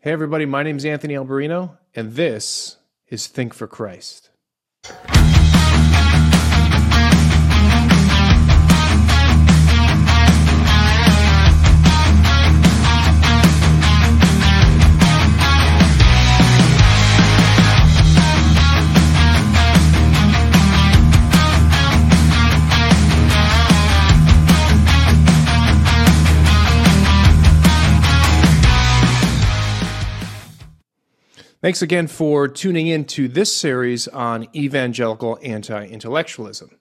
Hey, everybody, my name is Anthony Alberino, and this is Think for Christ. Thanks again for tuning in to this series on evangelical anti intellectualism.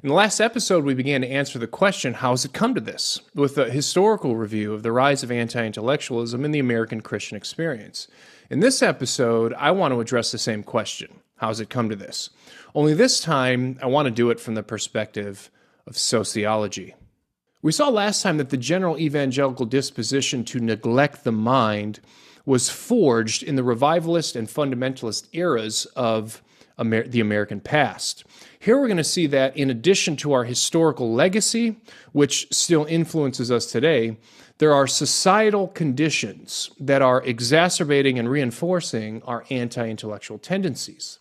In the last episode, we began to answer the question how has it come to this? with a historical review of the rise of anti intellectualism in the American Christian experience. In this episode, I want to address the same question how has it come to this? Only this time, I want to do it from the perspective of sociology. We saw last time that the general evangelical disposition to neglect the mind was forged in the revivalist and fundamentalist eras of Amer- the American past. Here we're going to see that in addition to our historical legacy, which still influences us today, there are societal conditions that are exacerbating and reinforcing our anti intellectual tendencies.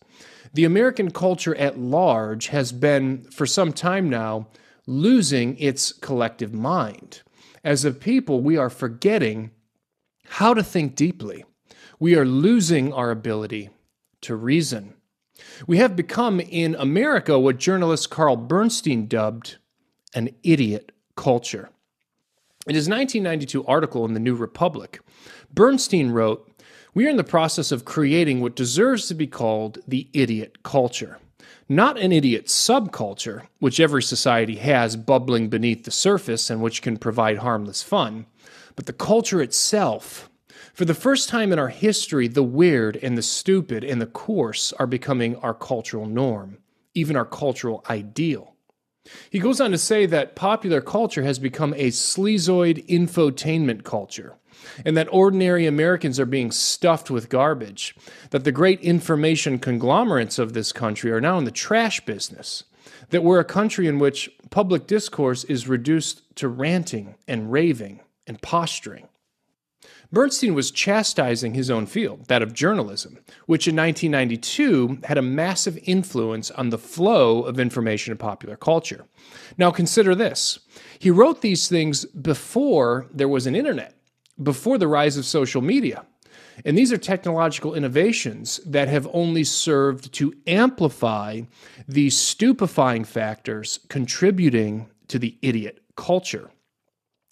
The American culture at large has been, for some time now, losing its collective mind. As a people, we are forgetting how to think deeply. We are losing our ability to reason. We have become in America what journalist Carl Bernstein dubbed an idiot culture. In his 1992 article in the New Republic, Bernstein wrote, We are in the process of creating what deserves to be called the idiot culture. Not an idiot subculture, which every society has bubbling beneath the surface and which can provide harmless fun, but the culture itself. For the first time in our history, the weird and the stupid and the coarse are becoming our cultural norm, even our cultural ideal. He goes on to say that popular culture has become a sleazoid infotainment culture, and that ordinary Americans are being stuffed with garbage, that the great information conglomerates of this country are now in the trash business, that we're a country in which public discourse is reduced to ranting and raving and posturing. Bernstein was chastising his own field, that of journalism, which in 1992 had a massive influence on the flow of information in popular culture. Now, consider this he wrote these things before there was an internet, before the rise of social media. And these are technological innovations that have only served to amplify the stupefying factors contributing to the idiot culture.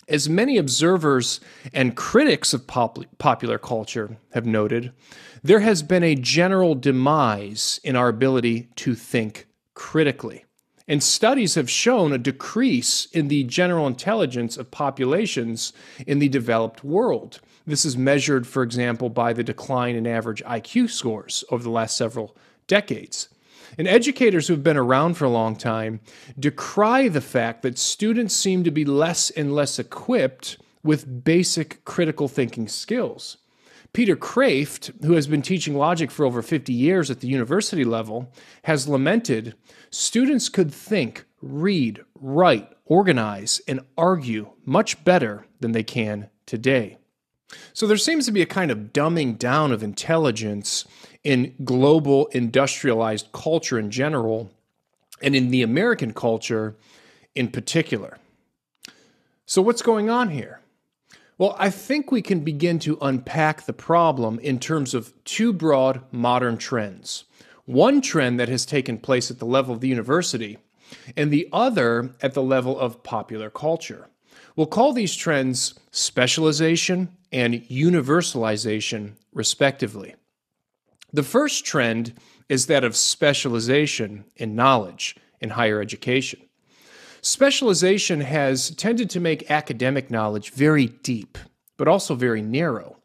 As many observers and critics of pop- popular culture have noted, there has been a general demise in our ability to think critically. And studies have shown a decrease in the general intelligence of populations in the developed world. This is measured, for example, by the decline in average IQ scores over the last several decades. And educators who have been around for a long time decry the fact that students seem to be less and less equipped with basic critical thinking skills. Peter Kreeft, who has been teaching logic for over 50 years at the university level, has lamented students could think, read, write, organize, and argue much better than they can today. So there seems to be a kind of dumbing down of intelligence in global industrialized culture in general, and in the American culture in particular. So, what's going on here? Well, I think we can begin to unpack the problem in terms of two broad modern trends. One trend that has taken place at the level of the university, and the other at the level of popular culture. We'll call these trends specialization and universalization, respectively. The first trend is that of specialization in knowledge in higher education. Specialization has tended to make academic knowledge very deep, but also very narrow.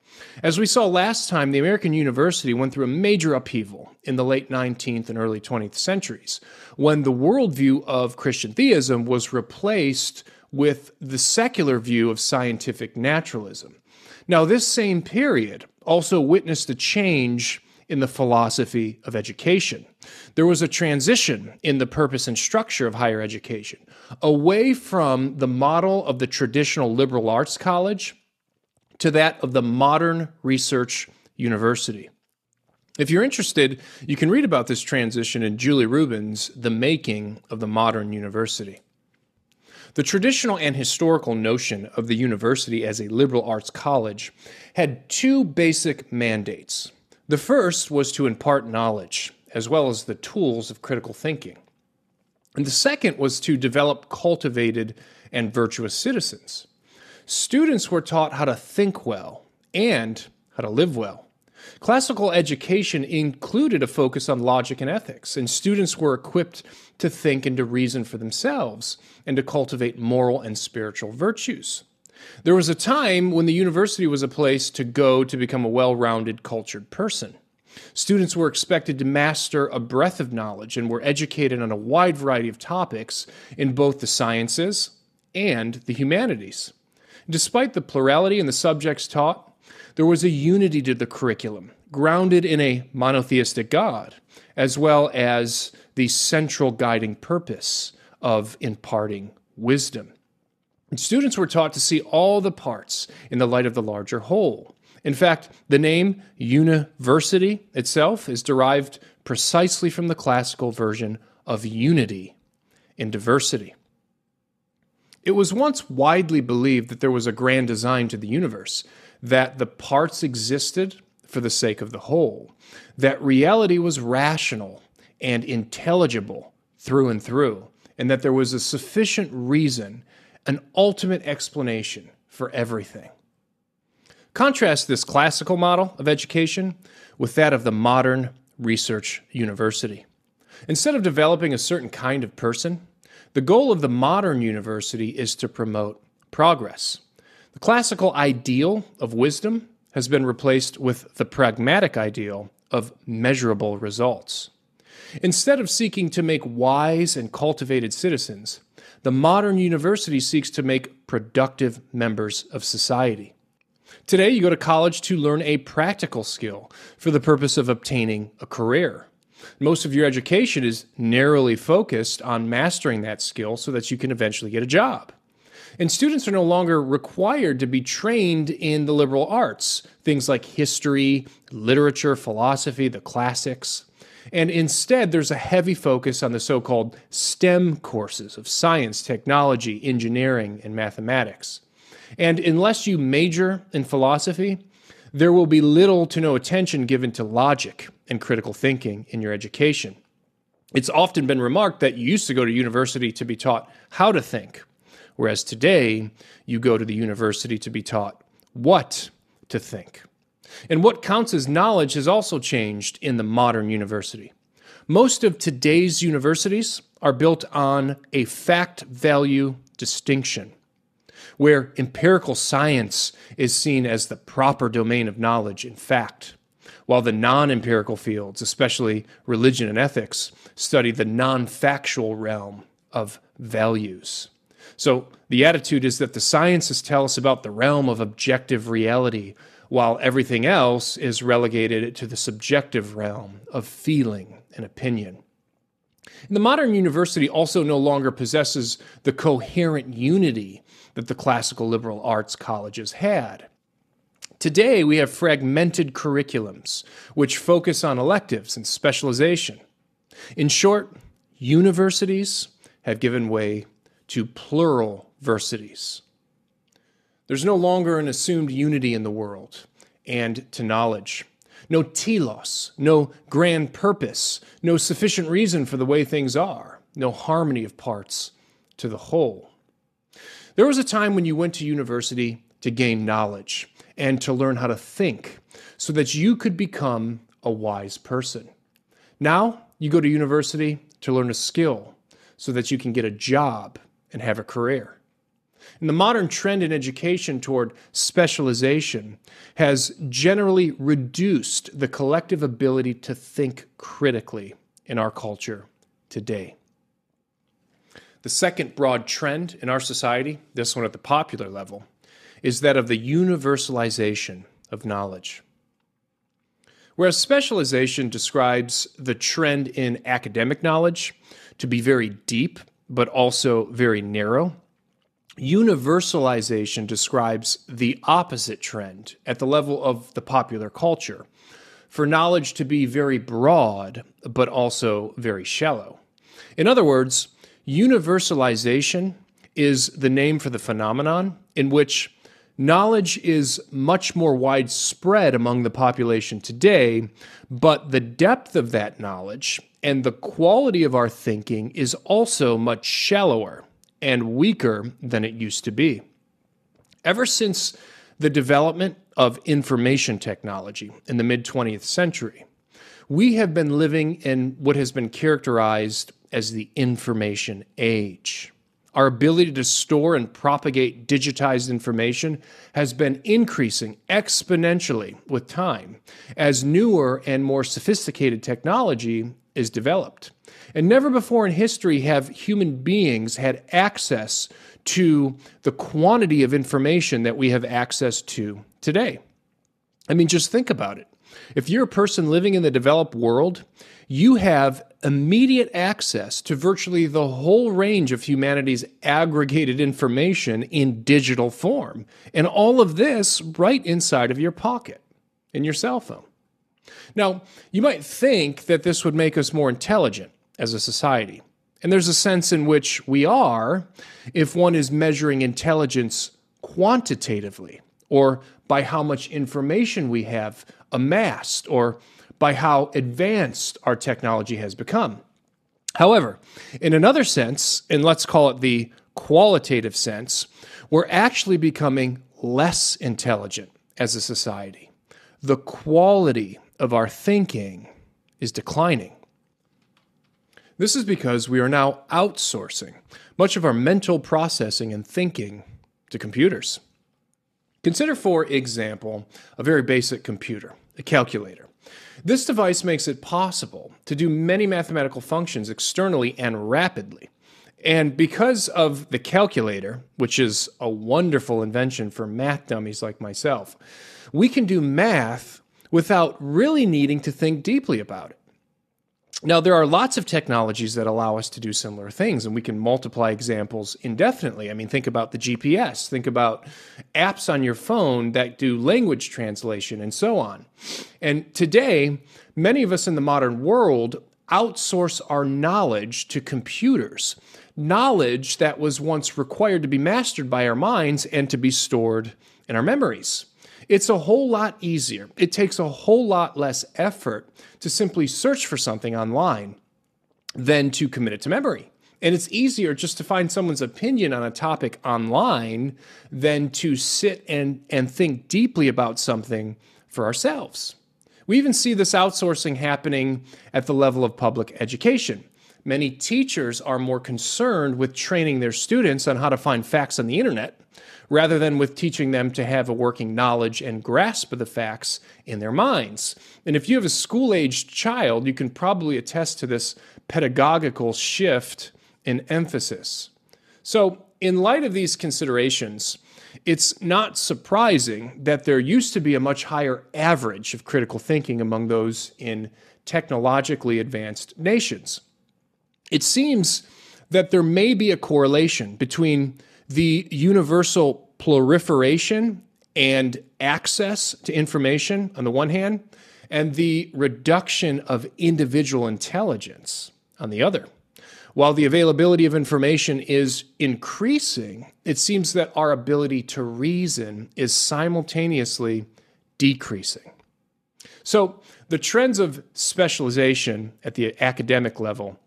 As we saw last time, the American university went through a major upheaval in the late 19th and early 20th centuries when the worldview of Christian theism was replaced with the secular view of scientific naturalism. Now, this same period also witnessed a change in the philosophy of education. There was a transition in the purpose and structure of higher education away from the model of the traditional liberal arts college to that of the modern research university. If you're interested, you can read about this transition in Julie Reuben's The Making of the Modern University. The traditional and historical notion of the university as a liberal arts college had two basic mandates. The first was to impart knowledge, as well as the tools of critical thinking. And the second was to develop cultivated and virtuous citizens. Students were taught how to think well and how to live well. Classical education included a focus on logic and ethics, and students were equipped to think and to reason for themselves and to cultivate moral and spiritual virtues. There was a time when the university was a place to go to become a well rounded, cultured person. Students were expected to master a breadth of knowledge and were educated on a wide variety of topics in both the sciences and the humanities. Despite the plurality in the subjects taught, there was a unity to the curriculum, grounded in a monotheistic God, as well as the central guiding purpose of imparting wisdom. And students were taught to see all the parts in the light of the larger whole. In fact, the name university itself is derived precisely from the classical version of unity in diversity. It was once widely believed that there was a grand design to the universe, that the parts existed for the sake of the whole, that reality was rational and intelligible through and through, and that there was a sufficient reason, an ultimate explanation for everything. Contrast this classical model of education with that of the modern research university. Instead of developing a certain kind of person, the goal of the modern university is to promote progress. The classical ideal of wisdom has been replaced with the pragmatic ideal of measurable results. Instead of seeking to make wise and cultivated citizens, the modern university seeks to make productive members of society. Today, you go to college to learn a practical skill for the purpose of obtaining a career. Most of your education is narrowly focused on mastering that skill so that you can eventually get a job. And students are no longer required to be trained in the liberal arts, things like history, literature, philosophy, the classics. And instead, there's a heavy focus on the so called STEM courses of science, technology, engineering, and mathematics. And unless you major in philosophy, there will be little to no attention given to logic and critical thinking in your education. It's often been remarked that you used to go to university to be taught how to think, whereas today you go to the university to be taught what to think. And what counts as knowledge has also changed in the modern university. Most of today's universities are built on a fact value distinction, where empirical science is seen as the proper domain of knowledge in fact, while the non empirical fields, especially religion and ethics, study the non factual realm of values. So the attitude is that the sciences tell us about the realm of objective reality, while everything else is relegated to the subjective realm of feeling and opinion. And the modern university also no longer possesses the coherent unity that the classical liberal arts colleges had. Today, we have fragmented curriculums which focus on electives and specialization. In short, universities have given way to plural versities. There's no longer an assumed unity in the world and to knowledge. No telos, no grand purpose, no sufficient reason for the way things are, no harmony of parts to the whole. There was a time when you went to university to gain knowledge and to learn how to think so that you could become a wise person. Now you go to university to learn a skill so that you can get a job and have a career. And the modern trend in education toward specialization has generally reduced the collective ability to think critically in our culture today. The second broad trend in our society, this one at the popular level, is that of the universalization of knowledge. Whereas specialization describes the trend in academic knowledge to be very deep, but also very narrow, Universalization describes the opposite trend at the level of the popular culture for knowledge to be very broad, but also very shallow. In other words, universalization is the name for the phenomenon in which knowledge is much more widespread among the population today, but the depth of that knowledge and the quality of our thinking is also much shallower and weaker than it used to be. Ever since the development of information technology in the mid 20th century, we have been living in what has been characterized as the information age. Our ability to store and propagate digitized information has been increasing exponentially with time as newer and more sophisticated technology is developed. And never before in history have human beings had access to the quantity of information that we have access to today. I mean, just think about it. If you're a person living in the developed world, you have immediate access to virtually the whole range of humanity's aggregated information in digital form. And all of this right inside of your pocket, in your cell phone. Now, you might think that this would make us more intelligent as a society. And there's a sense in which we are if one is measuring intelligence quantitatively or by how much information we have amassed or by how advanced our technology has become. However, in another sense, and let's call it the qualitative sense, we're actually becoming less intelligent as a society. The quality of our thinking is declining. This is because we are now outsourcing much of our mental processing and thinking to computers. Consider, for example, a very basic computer, a calculator. This device makes it possible to do many mathematical functions externally and rapidly. And because of the calculator, which is a wonderful invention for math dummies like myself, we can do math without really needing to think deeply about it. Now, there are lots of technologies that allow us to do similar things, and we can multiply examples indefinitely. I mean, think about the GPS, think about apps on your phone that do language translation, and so on. And today, many of us in the modern world outsource our knowledge to computers, knowledge that was once required to be mastered by our minds and to be stored in our memories. It's a whole lot easier. It takes a whole lot less effort to simply search for something online than to commit it to memory. And it's easier just to find someone's opinion on a topic online than to sit and, and think deeply about something for ourselves. We even see this outsourcing happening at the level of public education. Many teachers are more concerned with training their students on how to find facts on the internet rather than with teaching them to have a working knowledge and grasp of the facts in their minds. And if you have a school aged child, you can probably attest to this pedagogical shift in emphasis. So, in light of these considerations, it's not surprising that there used to be a much higher average of critical thinking among those in technologically advanced nations. It seems that there may be a correlation between the universal proliferation and access to information on the one hand, and the reduction of individual intelligence on the other. While the availability of information is increasing, it seems that our ability to reason is simultaneously decreasing. So, the trends of specialization at the academic level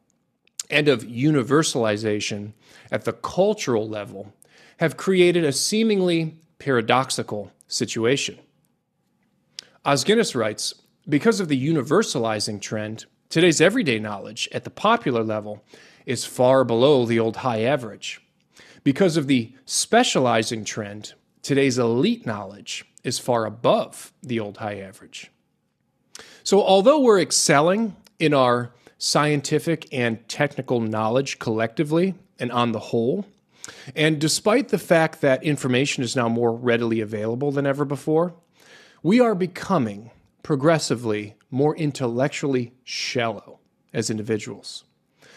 and of universalization at the cultural level have created a seemingly paradoxical situation. Os Guinness writes Because of the universalizing trend, today's everyday knowledge at the popular level is far below the old high average. Because of the specializing trend, today's elite knowledge is far above the old high average. So, although we're excelling in our scientific and technical knowledge collectively and on the whole. And despite the fact that information is now more readily available than ever before, we are becoming progressively more intellectually shallow as individuals.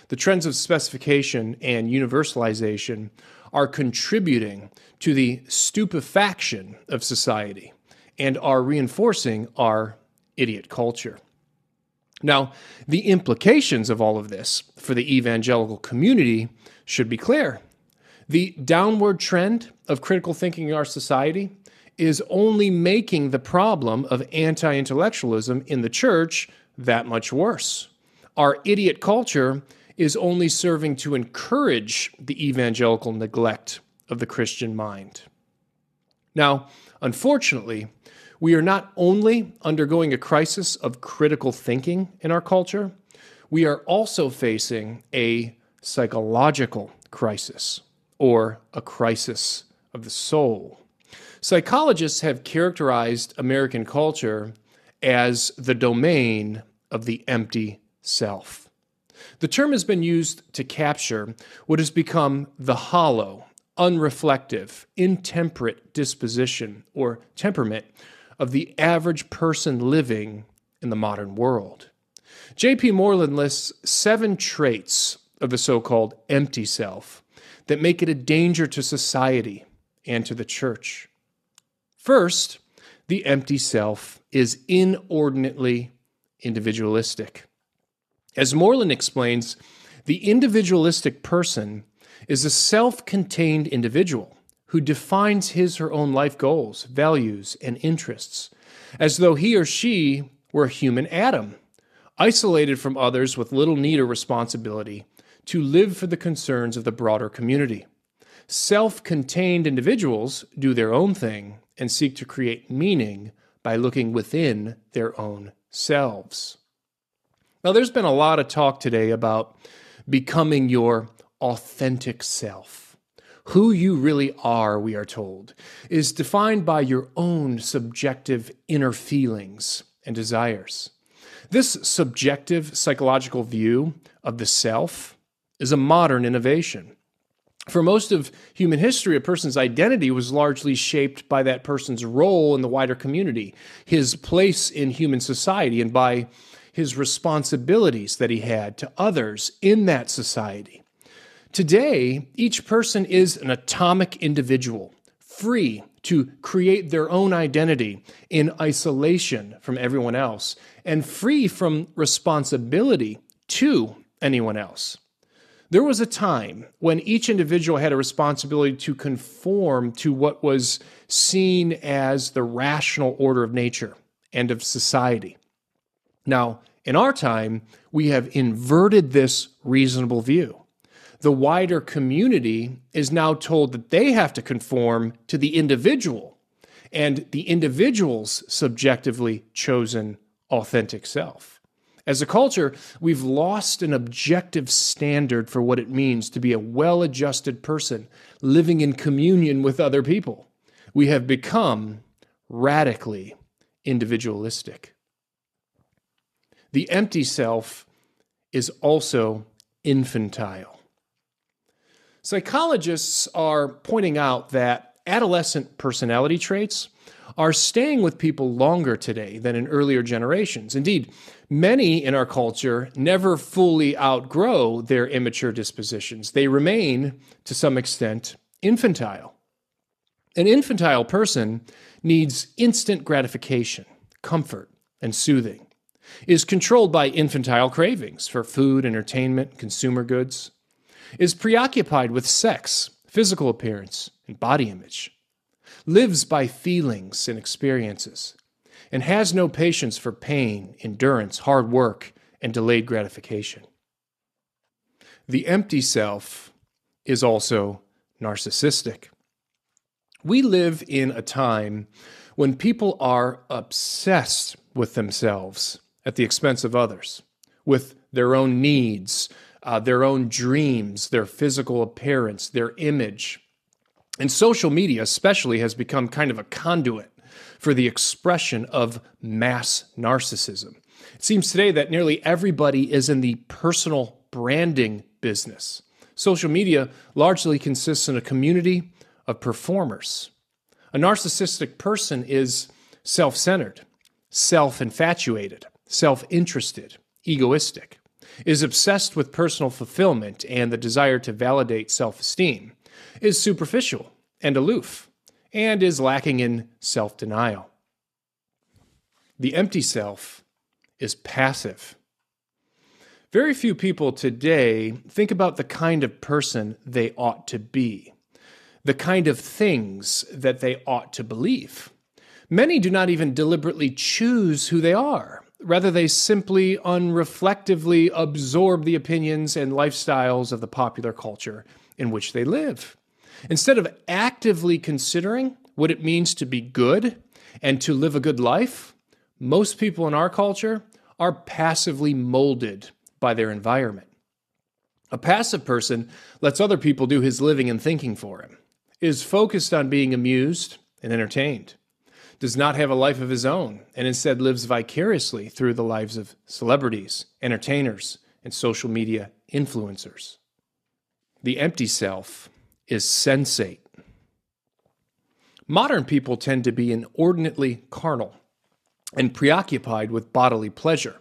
The trends of specification and universalization are contributing to the stupefaction of society and are reinforcing our idiot culture. Now, the implications of all of this for the evangelical community should be clear. The downward trend of critical thinking in our society is only making the problem of anti intellectualism in the church that much worse. Our idiot culture is only serving to encourage the evangelical neglect of the Christian mind. Now, unfortunately, we are not only undergoing a crisis of critical thinking in our culture, we are also facing a psychological crisis or a crisis of the soul. Psychologists have characterized American culture as the domain of the empty self. The term has been used to capture what has become the hollow, unreflective, intemperate disposition or temperament of the average person living in the modern world. J.P. Moreland lists seven traits of the so called empty self that make it a danger to society and to the church. First, the empty self is inordinately individualistic. As Moreland explains, the individualistic person is a self contained individual who defines his or her own life goals, values, and interests, as though he or she were a human atom, isolated from others with little need or responsibility to live for the concerns of the broader community. Self contained individuals do their own thing and seek to create meaning by looking within their own selves. Now, there's been a lot of talk today about becoming your authentic self. Who you really are, we are told, is defined by your own subjective inner feelings and desires. This subjective psychological view of the self is a modern innovation. For most of human history, a person's identity was largely shaped by that person's role in the wider community, his place in human society, and by his responsibilities that he had to others in that society. Today, each person is an atomic individual, free to create their own identity in isolation from everyone else, and free from responsibility to anyone else. There was a time when each individual had a responsibility to conform to what was seen as the rational order of nature and of society. Now, in our time, we have inverted this reasonable view. The wider community is now told that they have to conform to the individual and the individual's subjectively chosen authentic self. As a culture, we've lost an objective standard for what it means to be a well adjusted person living in communion with other people. We have become radically individualistic. The empty self is also infantile. Psychologists are pointing out that adolescent personality traits are staying with people longer today than in earlier generations. Indeed, many in our culture never fully outgrow their immature dispositions. They remain, to some extent, infantile. An infantile person needs instant gratification, comfort, and soothing, is controlled by infantile cravings for food, entertainment, consumer goods, is preoccupied with sex, physical appearance, and body image lives by feelings and experiences, and has no patience for pain, endurance, hard work, and delayed gratification. The empty self is also narcissistic. We live in a time when people are obsessed with themselves at the expense of others, with their own needs, uh, their own dreams, their physical appearance, their image, and social media, especially, has become kind of a conduit for the expression of mass narcissism. It seems today that nearly everybody is in the personal branding business. Social media largely consists in a community of performers. A narcissistic person is self centered, self infatuated, self interested, egoistic, is obsessed with personal fulfillment and the desire to validate self esteem is superficial and aloof, and is lacking in self denial. The empty self is passive. Very few people today think about the kind of person they ought to be, the kind of things that they ought to believe. Many do not even deliberately choose who they are. Rather, they simply unreflectively absorb the opinions and lifestyles of the popular culture in which they live. Instead of actively considering what it means to be good and to live a good life, most people in our culture are passively molded by their environment. A passive person lets other people do his living and thinking for him, is focused on being amused and entertained, does not have a life of his own, and instead lives vicariously through the lives of celebrities, entertainers, and social media influencers. The empty self is sensate. Modern people tend to be inordinately carnal and preoccupied with bodily pleasure.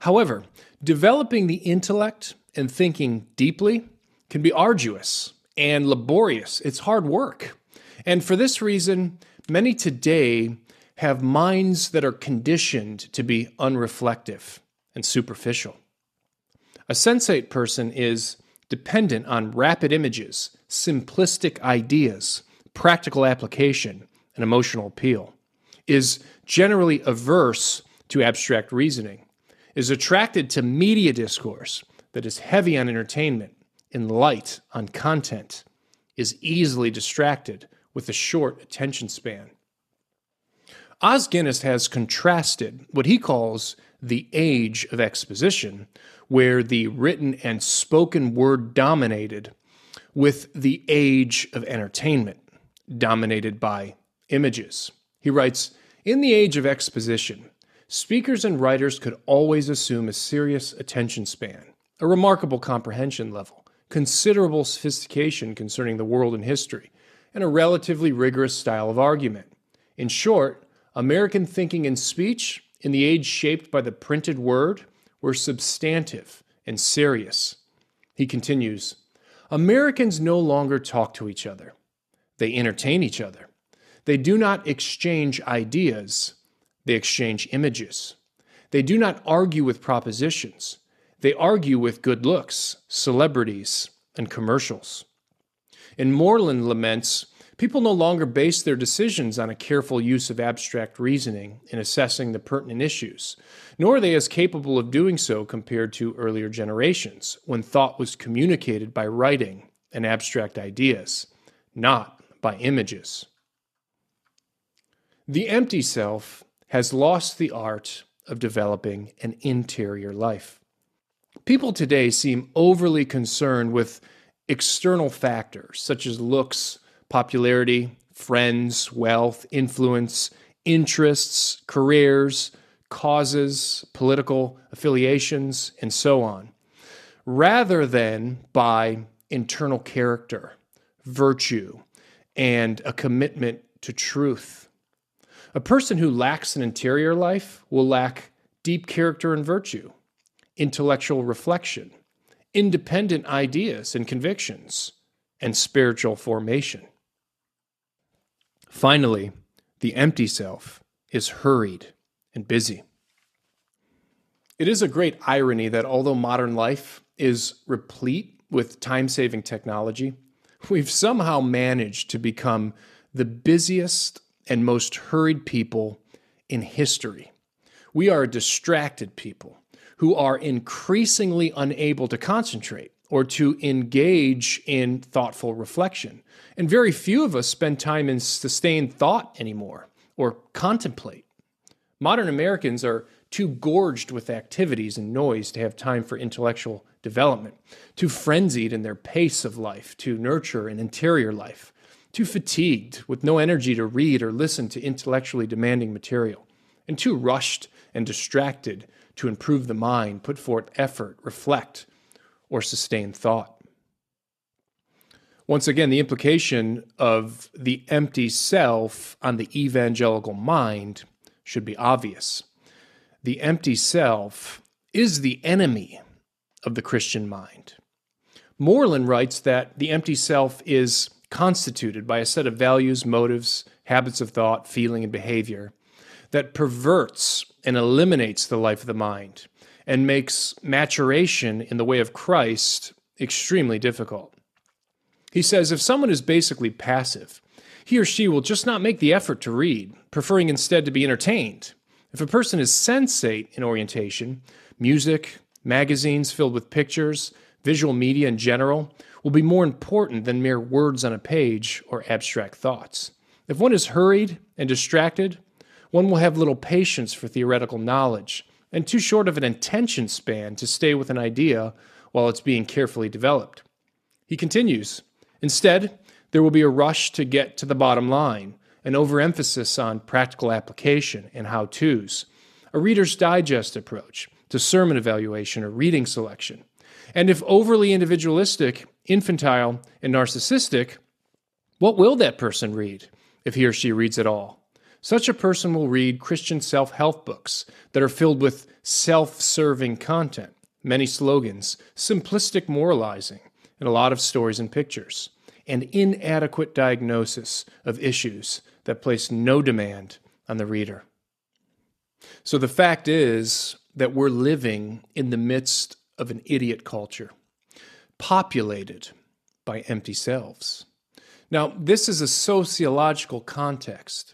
However, developing the intellect and thinking deeply can be arduous and laborious. It's hard work. And for this reason, many today have minds that are conditioned to be unreflective and superficial. A sensate person is dependent on rapid images, simplistic ideas, practical application, and emotional appeal, is generally averse to abstract reasoning, is attracted to media discourse that is heavy on entertainment and light on content, is easily distracted with a short attention span. Os Guinness has contrasted what he calls the age of exposition, where the written and spoken word dominated, with the age of entertainment, dominated by images. He writes In the age of exposition, speakers and writers could always assume a serious attention span, a remarkable comprehension level, considerable sophistication concerning the world and history, and a relatively rigorous style of argument. In short, American thinking and speech, in the age shaped by the printed word, were substantive and serious. He continues Americans no longer talk to each other, they entertain each other. They do not exchange ideas, they exchange images. They do not argue with propositions, they argue with good looks, celebrities, and commercials. In Moreland laments, people no longer base their decisions on a careful use of abstract reasoning in assessing the pertinent issues, nor are they as capable of doing so compared to earlier generations, when thought was communicated by writing and abstract ideas, not by images. The empty self has lost the art of developing an interior life. People today seem overly concerned with external factors such as looks, popularity, friends, wealth, influence, interests, careers, causes, political affiliations, and so on, rather than by internal character, virtue, and a commitment to truth. A person who lacks an interior life will lack deep character and virtue, intellectual reflection, independent ideas and convictions, and spiritual formation. Finally, the empty self is hurried and busy. It is a great irony that although modern life is replete with time saving technology, we've somehow managed to become the busiest and most hurried people in history. We are a distracted people who are increasingly unable to concentrate or to engage in thoughtful reflection. And very few of us spend time in sustained thought anymore or contemplate. Modern Americans are too gorged with activities and noise to have time for intellectual development, too frenzied in their pace of life to nurture an interior life, too fatigued with no energy to read or listen to intellectually demanding material, and too rushed and distracted to improve the mind, put forth effort, reflect, or sustain thought. Once again, the implication of the empty self on the evangelical mind should be obvious. The empty self is the enemy of the Christian mind. Moreland writes that the empty self is constituted by a set of values, motives, habits of thought, feeling, and behavior that perverts and eliminates the life of the mind and makes maturation in the way of Christ extremely difficult. He says if someone is basically passive, he or she will just not make the effort to read, preferring instead to be entertained. If a person is sensate in orientation, music, magazines filled with pictures, visual media in general, will be more important than mere words on a page or abstract thoughts. If one is hurried and distracted, one will have little patience for theoretical knowledge and too short of an attention span to stay with an idea while it's being carefully developed. He continues Instead, there will be a rush to get to the bottom line, an overemphasis on practical application and how to's, a Reader's Digest approach to sermon evaluation or reading selection. And if overly individualistic, infantile, and narcissistic, what will that person read if he or she reads at all? Such a person will read Christian self help books that are filled with self serving content, many slogans, simplistic moralizing, and a lot of stories and pictures and inadequate diagnosis of issues that place no demand on the reader. So the fact is that we're living in the midst of an idiot culture, populated by empty selves. Now, this is a sociological context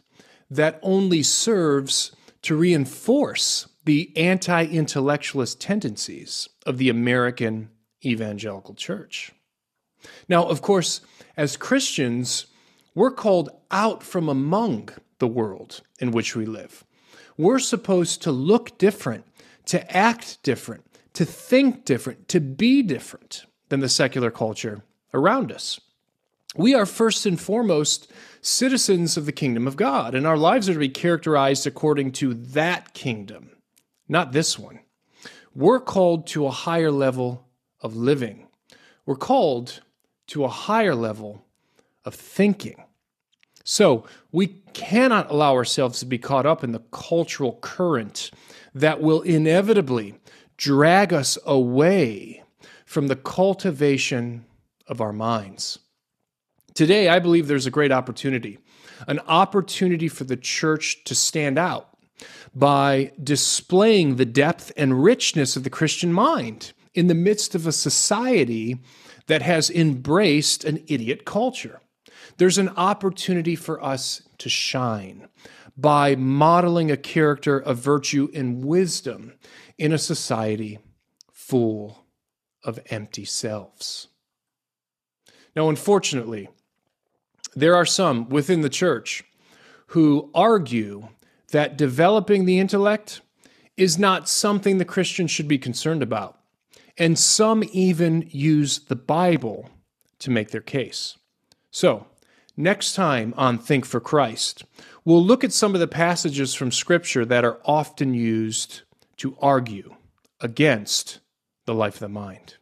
that only serves to reinforce the anti intellectualist tendencies of the American evangelical church. Now, of course, as Christians, we're called out from among the world in which we live. We're supposed to look different, to act different, to think different, to be different than the secular culture around us. We are first and foremost citizens of the kingdom of God, and our lives are to be characterized according to that kingdom, not this one. We're called to a higher level of living. We're called to a higher level of thinking. So we cannot allow ourselves to be caught up in the cultural current that will inevitably drag us away from the cultivation of our minds. Today, I believe there's a great opportunity, an opportunity for the church to stand out by displaying the depth and richness of the Christian mind in the midst of a society that has embraced an idiot culture. There's an opportunity for us to shine by modeling a character of virtue and wisdom in a society full of empty selves. Now, unfortunately, there are some within the church who argue that developing the intellect is not something the Christian should be concerned about and some even use the Bible to make their case. So, next time on Think for Christ, we'll look at some of the passages from Scripture that are often used to argue against the life of the mind.